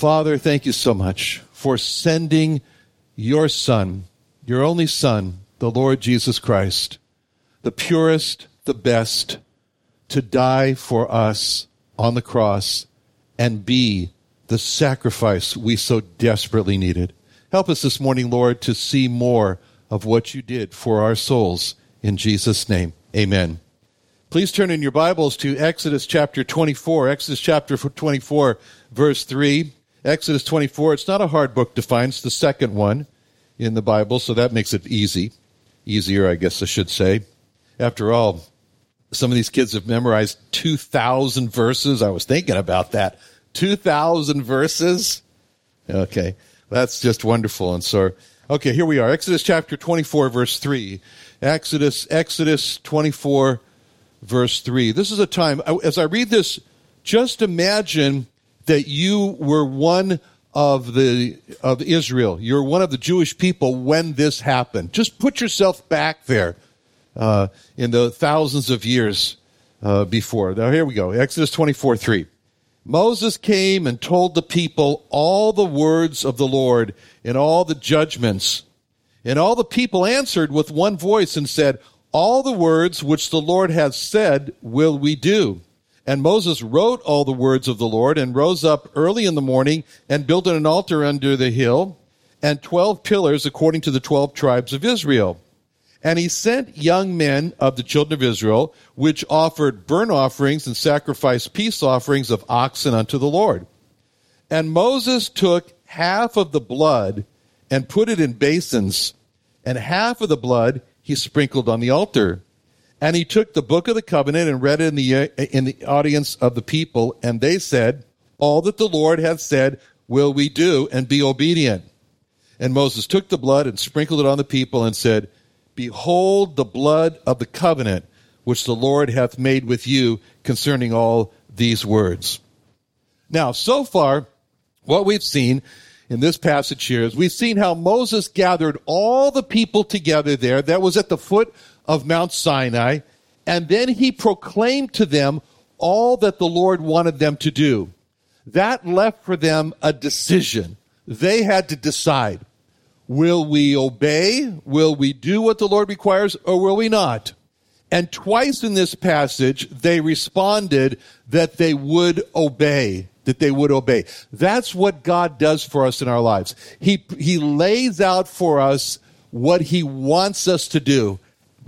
Father, thank you so much for sending your Son, your only Son, the Lord Jesus Christ the purest, the best, to die for us on the cross and be the sacrifice we so desperately needed. Help us this morning, Lord, to see more of what you did for our souls. In Jesus' name, amen. Please turn in your Bibles to Exodus chapter 24. Exodus chapter 24, verse 3. Exodus 24, it's not a hard book to find, it's the second one in the Bible, so that makes it easy. Easier, I guess I should say. After all, some of these kids have memorized 2,000 verses. I was thinking about that. 2,000 verses? Okay, that's just wonderful. And so, okay, here we are. Exodus chapter 24, verse 3. Exodus, Exodus 24, verse 3. This is a time, as I read this, just imagine that you were one of the of Israel. You're one of the Jewish people when this happened. Just put yourself back there uh, in the thousands of years uh, before. Now, here we go Exodus 24 3. Moses came and told the people all the words of the Lord and all the judgments. And all the people answered with one voice and said, All the words which the Lord has said will we do. And Moses wrote all the words of the Lord and rose up early in the morning and built an altar under the hill and twelve pillars according to the twelve tribes of Israel. And he sent young men of the children of Israel, which offered burnt offerings and sacrificed peace offerings of oxen unto the Lord. And Moses took half of the blood and put it in basins, and half of the blood he sprinkled on the altar. And he took the book of the covenant and read it in the, uh, in the audience of the people, and they said, All that the Lord hath said will we do, and be obedient. And Moses took the blood and sprinkled it on the people, and said, Behold the blood of the covenant which the Lord hath made with you concerning all these words. Now, so far, what we've seen in this passage here is we've seen how Moses gathered all the people together there. That was at the foot of Mount Sinai. And then he proclaimed to them all that the Lord wanted them to do. That left for them a decision. They had to decide. Will we obey? Will we do what the Lord requires or will we not? And twice in this passage, they responded that they would obey, that they would obey. That's what God does for us in our lives. He, he lays out for us what he wants us to do,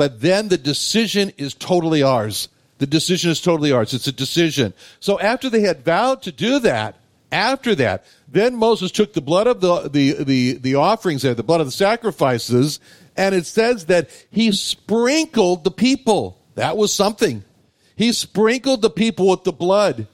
but then the decision is totally ours. The decision is totally ours. It's a decision. So after they had vowed to do that, after that, then Moses took the blood of the, the, the, the offerings there, the blood of the sacrifices, and it says that he sprinkled the people. That was something. He sprinkled the people with the blood.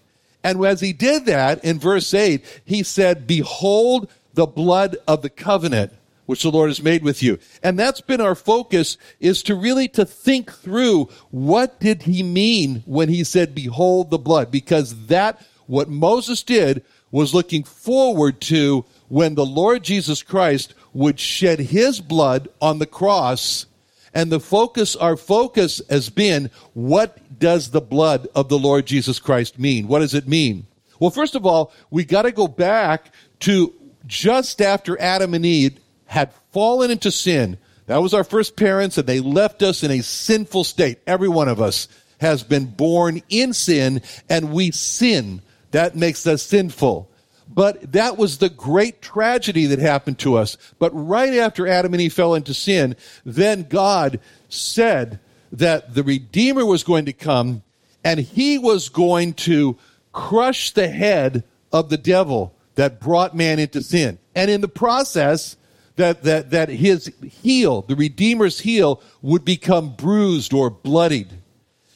And as he did that, in verse 8, he said, Behold the blood of the covenant which the Lord has made with you. And that's been our focus is to really to think through what did he mean when he said, behold the blood? Because that, what Moses did was looking forward to when the Lord Jesus Christ would shed his blood on the cross. And the focus, our focus has been, what does the blood of the Lord Jesus Christ mean? What does it mean? Well, first of all, we got to go back to just after Adam and Eve had fallen into sin. That was our first parents, and they left us in a sinful state. Every one of us has been born in sin, and we sin that makes us sinful. But that was the great tragedy that happened to us. But right after Adam and Eve fell into sin, then God said that the Redeemer was going to come and he was going to crush the head of the devil that brought man into sin. And in the process, that, that, that his heel, the Redeemer's heel, would become bruised or bloodied.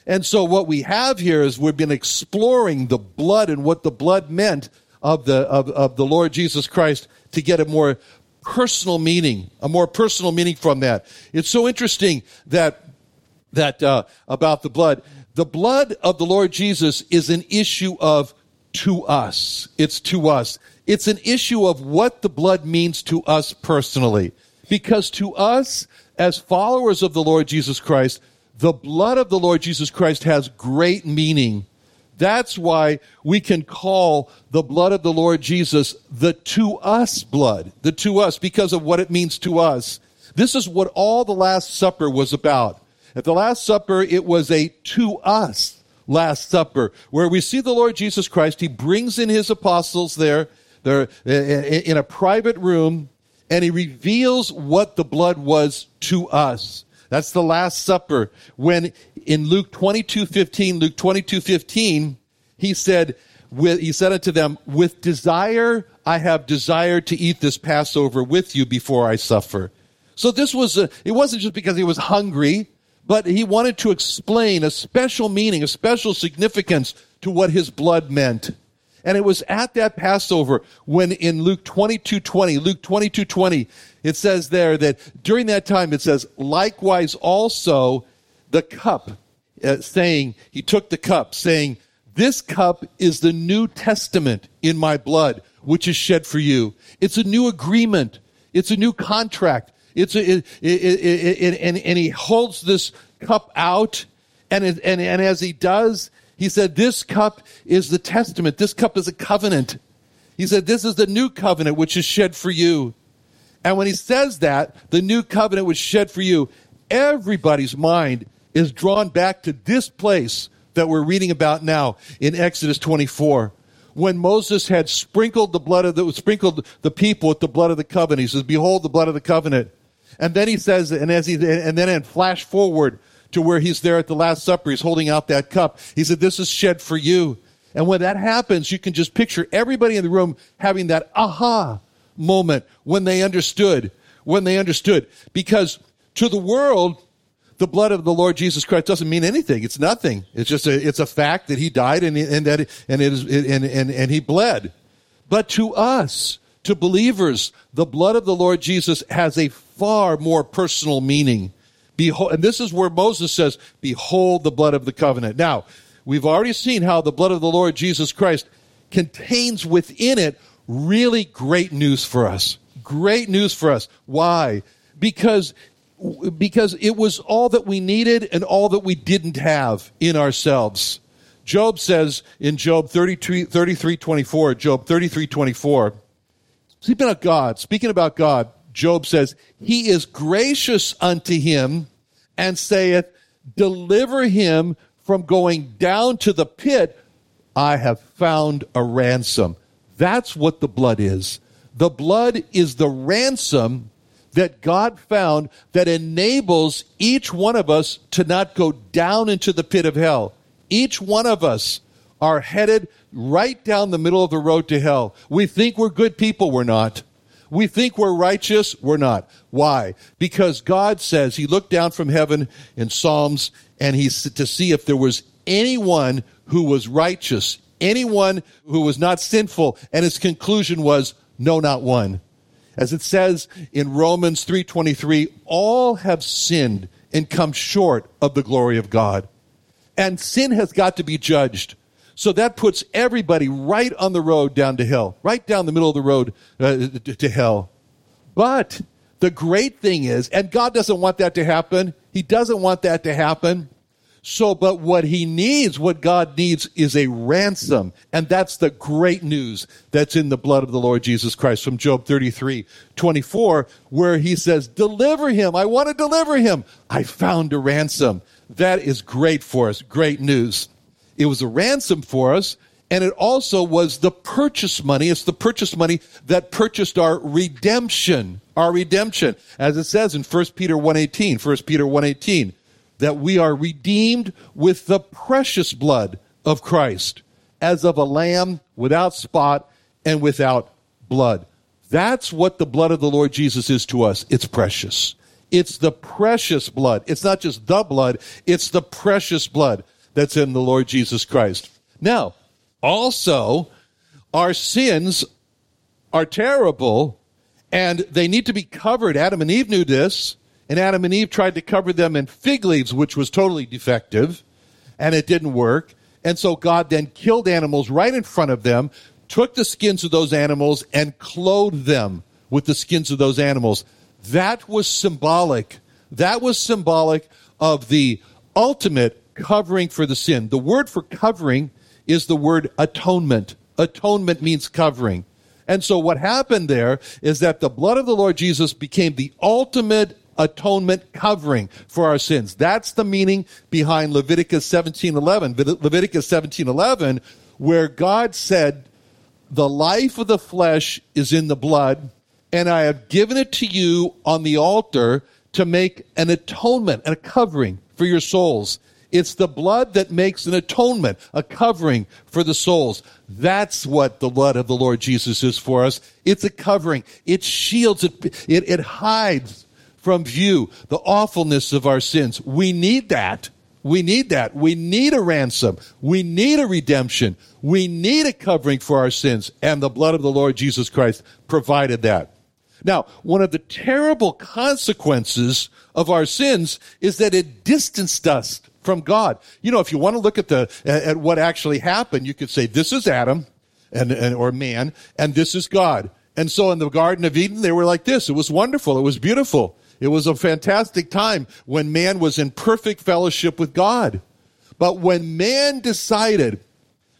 And so what we have here is we've been exploring the blood and what the blood meant of the, of, of the Lord Jesus Christ to get a more personal meaning, a more personal meaning from that. It's so interesting that, that, uh, about the blood. The blood of the Lord Jesus is an issue of to us. It's to us. It's an issue of what the blood means to us personally. Because to us, as followers of the Lord Jesus Christ, the blood of the Lord Jesus Christ has great meaning. That's why we can call the blood of the Lord Jesus the to us blood, the to us, because of what it means to us. This is what all the Last Supper was about. At the Last Supper, it was a to us Last Supper, where we see the Lord Jesus Christ. He brings in his apostles there, they're uh, uh, in a private room, and he reveals what the blood was to us. That's the Last Supper. When in Luke 22, 15, Luke 22, 15, he said, with, he said unto them, with desire, I have desired to eat this Passover with you before I suffer. So this was, a, it wasn't just because he was hungry, but he wanted to explain a special meaning, a special significance to what his blood meant. And it was at that Passover when in Luke 22, 20, Luke 22, 20, it says there that during that time, it says, likewise also the cup, uh, saying, he took the cup, saying, this cup is the New Testament in my blood, which is shed for you. It's a new agreement. It's a new contract. It's a, it, it, it, and, and he holds this cup out, and, and, and as he does, he said, This cup is the testament. This cup is a covenant. He said, This is the new covenant which is shed for you. And when he says that, the new covenant was shed for you, everybody's mind is drawn back to this place that we're reading about now in Exodus 24. When Moses had sprinkled the blood of the sprinkled the people with the blood of the covenant, he says, Behold the blood of the covenant. And then he says, and as he and then in flash forward to where he's there at the Last Supper, he's holding out that cup. He said, This is shed for you. And when that happens, you can just picture everybody in the room having that aha moment when they understood, when they understood. Because to the world, the blood of the Lord Jesus Christ doesn't mean anything. It's nothing. It's just a, it's a fact that he died and, and that, and it is, and, and, and he bled. But to us, to believers, the blood of the Lord Jesus has a far more personal meaning. Behold, and this is where Moses says, behold the blood of the covenant. Now, we've already seen how the blood of the Lord Jesus Christ contains within it really great news for us. Great news for us. Why? Because because it was all that we needed and all that we didn't have in ourselves. Job says in Job 33, 33 24, Job 33 24, speaking about God, speaking about God, Job says, He is gracious unto him and saith, Deliver him from going down to the pit. I have found a ransom. That's what the blood is. The blood is the ransom that God found that enables each one of us to not go down into the pit of hell. Each one of us are headed right down the middle of the road to hell. We think we're good people, we're not. We think we're righteous, we're not. Why? Because God says He looked down from heaven in Psalms and He's to see if there was anyone who was righteous, anyone who was not sinful, and His conclusion was, no, not one. As it says in Romans 3:23, all have sinned and come short of the glory of God. And sin has got to be judged. So that puts everybody right on the road down to hell, right down the middle of the road uh, to hell. But the great thing is, and God doesn't want that to happen. He doesn't want that to happen. So, but what he needs, what God needs is a ransom. And that's the great news that's in the blood of the Lord Jesus Christ from Job 33, 24, where he says, deliver him. I want to deliver him. I found a ransom. That is great for us. Great news. It was a ransom for us, and it also was the purchase money. It's the purchase money that purchased our redemption, our redemption. As it says in 1 Peter 1.18, 1 Peter 1.18, that we are redeemed with the precious blood of Christ, as of a lamb without spot and without blood. That's what the blood of the Lord Jesus is to us. It's precious. It's the precious blood. It's not just the blood, it's the precious blood that's in the Lord Jesus Christ. Now, also, our sins are terrible and they need to be covered. Adam and Eve knew this, and Adam and Eve tried to cover them in fig leaves, which was totally defective, and it didn't work. And so God then killed animals right in front of them, took the skins of those animals, and clothed them with the skins of those animals. That was symbolic. That was symbolic of the ultimate covering for the sin. The word for covering is the word atonement. Atonement means covering. And so what happened there is that the blood of the Lord Jesus became the ultimate atonement covering for our sins. That's the meaning behind Leviticus 17:11. Leviticus 17:11 where God said, "The life of the flesh is in the blood, and I have given it to you on the altar to make an atonement and a covering for your souls." It's the blood that makes an atonement, a covering for the souls. That's what the blood of the Lord Jesus is for us. It's a covering. It shields, it, it, it hides from view the awfulness of our sins. We need that. We need that. We need a ransom. We need a redemption. We need a covering for our sins. And the blood of the Lord Jesus Christ provided that. Now, one of the terrible consequences of our sins is that it distanced us from God. You know, if you want to look at the at what actually happened, you could say this is Adam and, and or man, and this is God. And so in the Garden of Eden, they were like this. It was wonderful. It was beautiful. It was a fantastic time when man was in perfect fellowship with God. But when man decided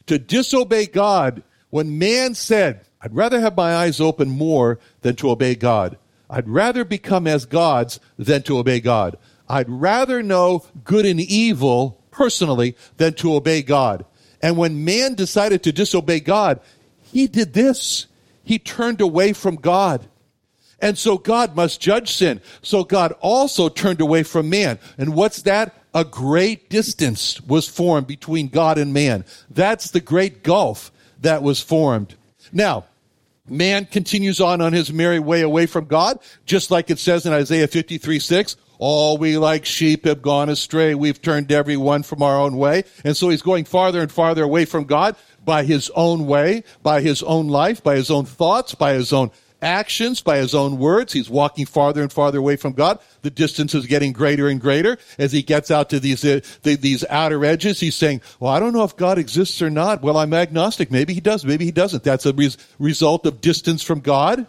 to disobey God, when man said, I'd rather have my eyes open more than to obey God. I'd rather become as gods than to obey God. I'd rather know good and evil personally than to obey God. And when man decided to disobey God, he did this. He turned away from God. And so God must judge sin. So God also turned away from man. And what's that? A great distance was formed between God and man. That's the great gulf that was formed. Now, man continues on on his merry way away from God, just like it says in Isaiah 53 6. All we like sheep have gone astray. We've turned every one from our own way. And so he's going farther and farther away from God by his own way, by his own life, by his own thoughts, by his own actions, by his own words. He's walking farther and farther away from God. The distance is getting greater and greater as he gets out to these uh, the, these outer edges. He's saying, "Well, I don't know if God exists or not. Well, I'm agnostic. Maybe he does. Maybe he doesn't. That's a res- result of distance from God,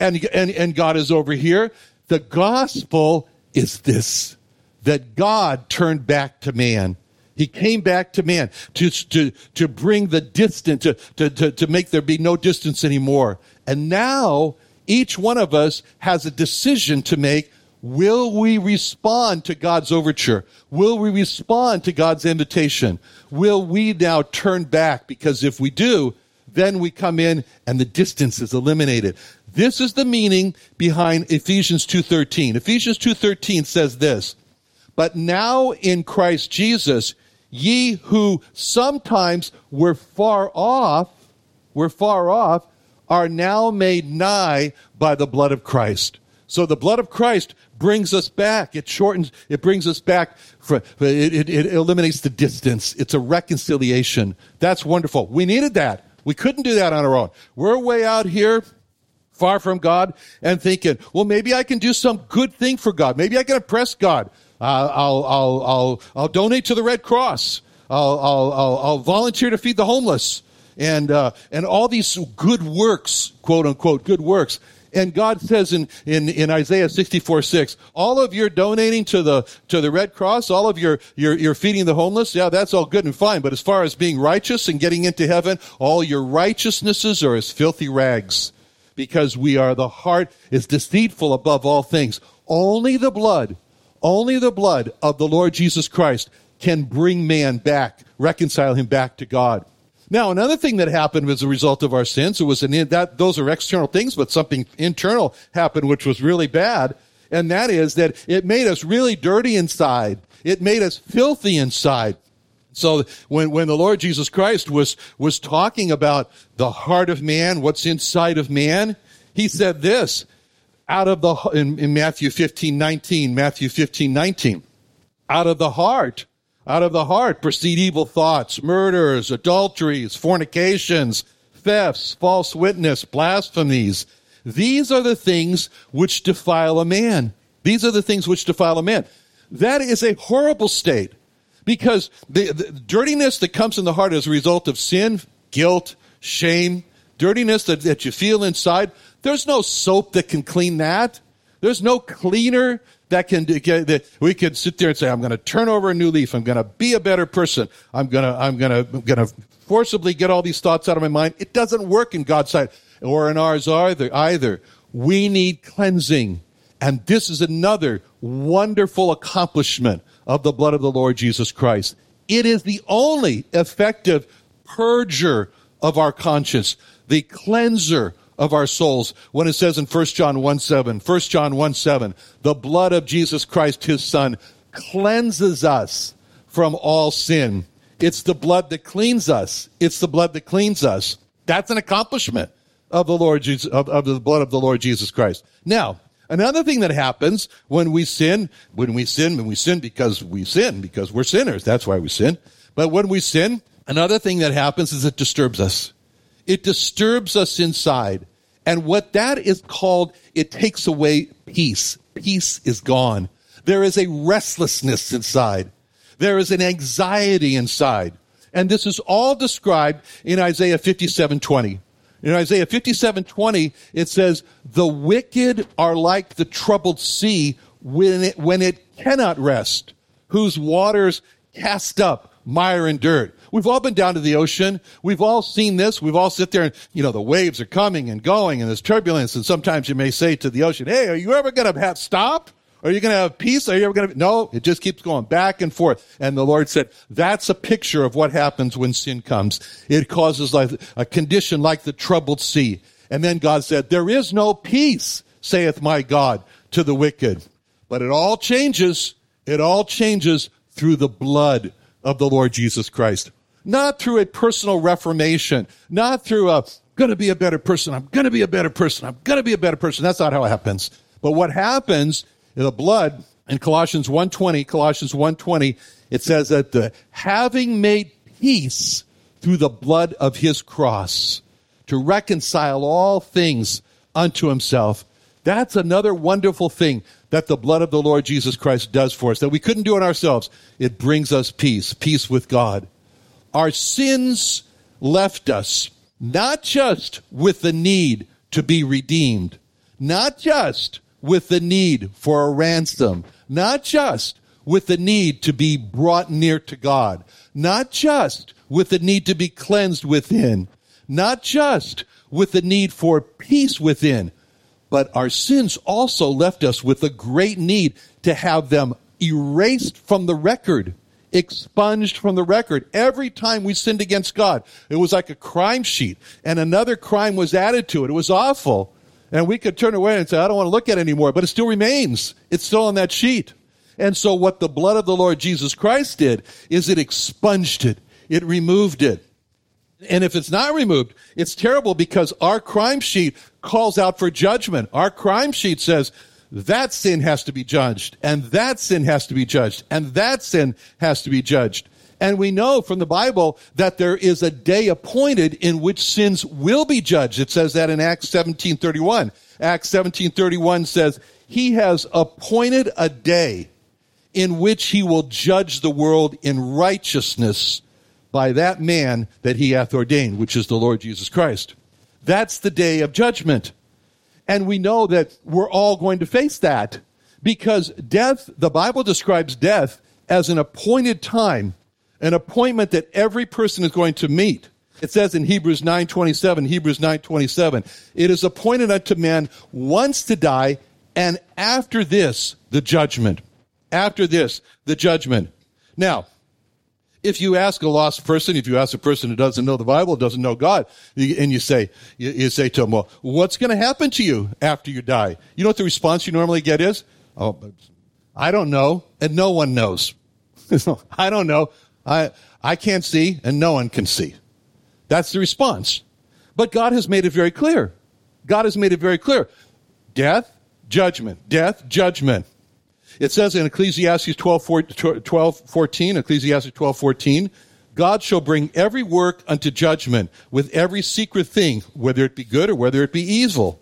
and and and God is over here. The gospel is this that God turned back to man. He came back to man to, to, to bring the distance, to, to, to, to make there be no distance anymore. And now each one of us has a decision to make. Will we respond to God's overture? Will we respond to God's invitation? Will we now turn back? Because if we do, then we come in and the distance is eliminated. This is the meaning behind Ephesians 2:13. Ephesians 2:13 says this, "But now in Christ Jesus, ye who sometimes were far off, were far off, are now made nigh by the blood of Christ." So the blood of Christ brings us back. It shortens, it brings us back. For, it, it, it eliminates the distance. It's a reconciliation. That's wonderful. We needed that. We couldn't do that on our own. We're way out here far from God and thinking, well, maybe I can do some good thing for God. Maybe I can impress God. Uh, I'll, I'll, I'll, I'll donate to the Red Cross. I'll, I'll, I'll, I'll volunteer to feed the homeless and, uh, and all these good works, quote unquote, good works. And God says in, in, in Isaiah 64, 6, all of your donating to the, to the Red Cross, all of your, your, your feeding the homeless, yeah, that's all good and fine. But as far as being righteous and getting into heaven, all your righteousnesses are as filthy rags because we are the heart is deceitful above all things. Only the blood, only the blood of the Lord Jesus Christ can bring man back, reconcile him back to God. Now, another thing that happened as a result of our sins, it was an that those are external things, but something internal happened which was really bad, and that is that it made us really dirty inside. It made us filthy inside. So when, when the Lord Jesus Christ was, was talking about the heart of man, what's inside of man, he said this out of the, in, in Matthew 15, 19, Matthew 15, 19, out of the heart, out of the heart proceed evil thoughts, murders, adulteries, fornications, thefts, false witness, blasphemies. These are the things which defile a man. These are the things which defile a man. That is a horrible state because the, the, dirtiness that comes in the heart as a result of sin, guilt, shame, dirtiness that, that you feel inside, there's no soap that can clean that. There's no cleaner that can that we can sit there and say, I'm going to turn over a new leaf. I'm going to be a better person. I'm going to, I'm going to, I'm going to forcibly get all these thoughts out of my mind. It doesn't work in God's sight or in ours either, either. We need cleansing. And this is another wonderful accomplishment of the blood of the Lord Jesus Christ. It is the only effective purger of our conscience, the cleanser of our souls. When it says in 1 John 1 7, 1 John 1 7, the blood of Jesus Christ, his son, cleanses us from all sin. It's the blood that cleans us. It's the blood that cleans us. That's an accomplishment of the Lord Jesus, of, of the blood of the Lord Jesus Christ. Now, Another thing that happens when we sin, when we sin, when we sin because we sin, because we're sinners. That's why we sin. But when we sin, another thing that happens is it disturbs us. It disturbs us inside. And what that is called, it takes away peace. Peace is gone. There is a restlessness inside. There is an anxiety inside. And this is all described in Isaiah 57 20. In Isaiah 57 20, it says, The wicked are like the troubled sea when it, when it cannot rest, whose waters cast up mire and dirt. We've all been down to the ocean. We've all seen this. We've all sit there and, you know, the waves are coming and going and there's turbulence. And sometimes you may say to the ocean, Hey, are you ever going to have stop? Are you going to have peace? Are you ever going to? No, it just keeps going back and forth. And the Lord said, that's a picture of what happens when sin comes. It causes like a condition like the troubled sea. And then God said, there is no peace, saith my God, to the wicked. But it all changes. It all changes through the blood of the Lord Jesus Christ. Not through a personal reformation, not through a, gonna be a better person, I'm gonna be a better person, I'm gonna be a better person. That's not how it happens. But what happens the blood in Colossians 1:20, Colossians 1:20, it says that the having made peace through the blood of his cross to reconcile all things unto himself. That's another wonderful thing that the blood of the Lord Jesus Christ does for us that we couldn't do it ourselves. It brings us peace, peace with God. Our sins left us not just with the need to be redeemed, not just with the need for a ransom, not just with the need to be brought near to God, not just with the need to be cleansed within, not just with the need for peace within, but our sins also left us with a great need to have them erased from the record, expunged from the record. Every time we sinned against God, it was like a crime sheet and another crime was added to it. It was awful. And we could turn away and say, I don't want to look at it anymore, but it still remains. It's still on that sheet. And so what the blood of the Lord Jesus Christ did is it expunged it. It removed it. And if it's not removed, it's terrible because our crime sheet calls out for judgment. Our crime sheet says that sin has to be judged and that sin has to be judged and that sin has to be judged. And we know from the Bible that there is a day appointed in which sins will be judged. It says that in Acts 17:31. Acts 17:31 says, "He has appointed a day in which he will judge the world in righteousness by that man that he hath ordained, which is the Lord Jesus Christ." That's the day of judgment. And we know that we're all going to face that because death, the Bible describes death as an appointed time an appointment that every person is going to meet. It says in Hebrews 9:27, Hebrews 9:27, it is appointed unto man once to die and after this the judgment. After this the judgment. Now, if you ask a lost person, if you ask a person who doesn't know the Bible, doesn't know God, and you say, you, say to them, well, what's going to happen to you after you die? You know what the response you normally get is? Oh, I don't know, and no one knows. I don't know. I, I can't see, and no one can see. That's the response. But God has made it very clear. God has made it very clear. Death, judgment. Death, judgment. It says in Ecclesiastes 12, 12 14, Ecclesiastes 12, 14, God shall bring every work unto judgment with every secret thing, whether it be good or whether it be evil.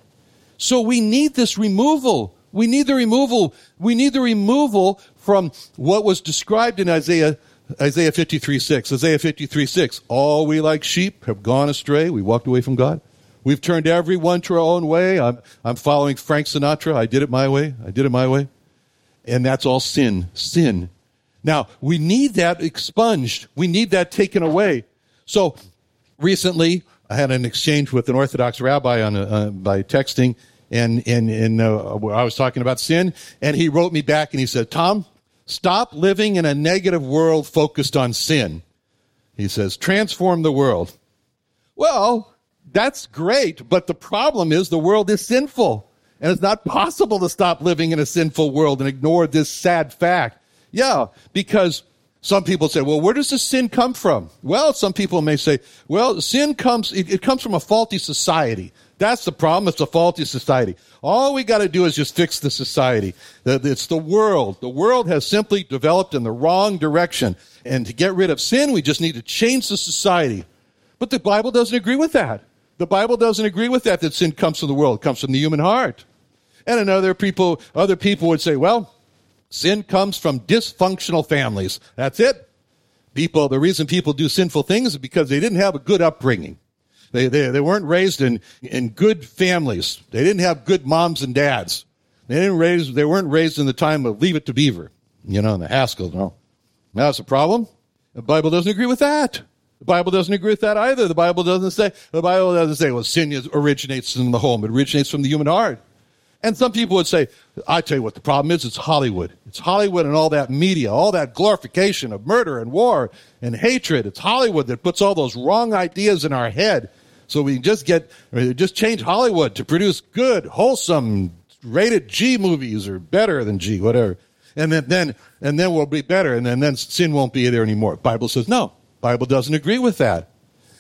So we need this removal. We need the removal. We need the removal from what was described in Isaiah Isaiah 53 6. Isaiah 53 6. All we like sheep have gone astray. We walked away from God. We've turned everyone to our own way. I'm, I'm following Frank Sinatra. I did it my way. I did it my way. And that's all sin. Sin. Now, we need that expunged. We need that taken away. So, recently, I had an exchange with an Orthodox rabbi on uh, by texting, and, and, and uh, I was talking about sin, and he wrote me back and he said, Tom, stop living in a negative world focused on sin. He says, transform the world. Well, that's great, but the problem is the world is sinful. And it's not possible to stop living in a sinful world and ignore this sad fact. Yeah, because some people say, well, where does the sin come from? Well, some people may say, well, sin comes, it, it comes from a faulty society. That's the problem. It's a faulty society. All we got to do is just fix the society. It's the world. The world has simply developed in the wrong direction. And to get rid of sin, we just need to change the society. But the Bible doesn't agree with that. The Bible doesn't agree with that, that sin comes from the world, it comes from the human heart. And another people, other people would say, well, sin comes from dysfunctional families. That's it. People, the reason people do sinful things is because they didn't have a good upbringing. They, they, they weren't raised in, in good families. They didn't have good moms and dads. They didn't raise, they weren't raised in the time of Leave It to Beaver, you know, the Haskell, no. That's a problem. The Bible doesn't agree with that. The Bible doesn't agree with that either. The Bible doesn't say, the Bible doesn't say, well, sin originates in the home. It originates from the human heart. And some people would say, I tell you what the problem is, it's Hollywood. It's Hollywood and all that media, all that glorification of murder and war and hatred. It's Hollywood that puts all those wrong ideas in our head. So we just get, just change Hollywood to produce good, wholesome, rated G movies or better than G, whatever. And then, then, and then we'll be better. And then, then sin won't be there anymore. Bible says no. Bible doesn't agree with that.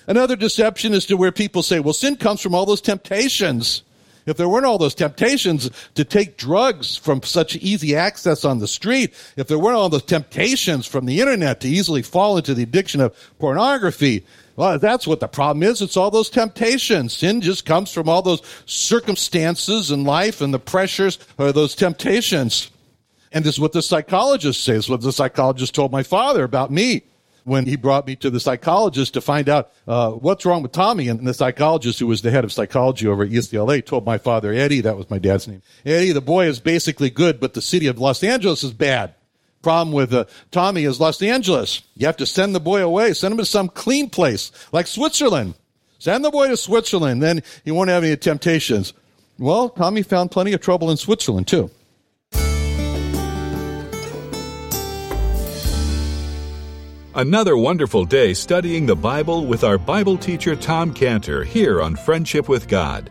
Another deception is to where people say, well, sin comes from all those temptations. If there weren't all those temptations to take drugs from such easy access on the street, if there weren't all those temptations from the internet to easily fall into the addiction of pornography, well, that's what the problem is. It's all those temptations. Sin just comes from all those circumstances in life and the pressures or those temptations. And this is what the psychologist says, what the psychologist told my father about me when he brought me to the psychologist to find out uh, what's wrong with Tommy. And the psychologist, who was the head of psychology over at UCLA, told my father, Eddie, that was my dad's name, Eddie, the boy is basically good, but the city of Los Angeles is bad. Problem with uh, Tommy is Los Angeles. You have to send the boy away, send him to some clean place like Switzerland. Send the boy to Switzerland, then he won't have any temptations. Well, Tommy found plenty of trouble in Switzerland too. Another wonderful day studying the Bible with our Bible teacher Tom Cantor here on Friendship with God.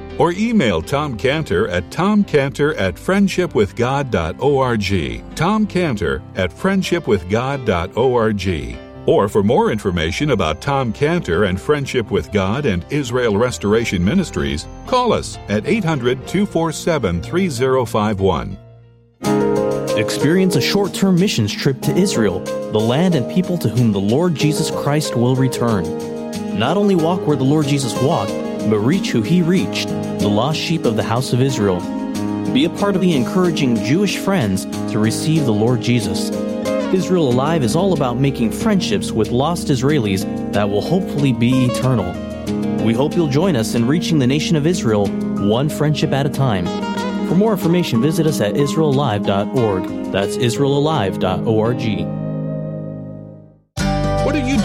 Or email Tom Cantor at tomcantor at friendshipwithgod.org. Tom Cantor at friendshipwithgod.org. Or for more information about Tom Cantor and Friendship with God and Israel Restoration Ministries, call us at 800 247 3051. Experience a short term missions trip to Israel, the land and people to whom the Lord Jesus Christ will return. Not only walk where the Lord Jesus walked, but reach who he reached, the lost sheep of the house of Israel. Be a part of the encouraging Jewish friends to receive the Lord Jesus. Israel Alive is all about making friendships with lost Israelis that will hopefully be eternal. We hope you'll join us in reaching the nation of Israel one friendship at a time. For more information, visit us at IsraelAlive.org. That's IsraelAlive.org.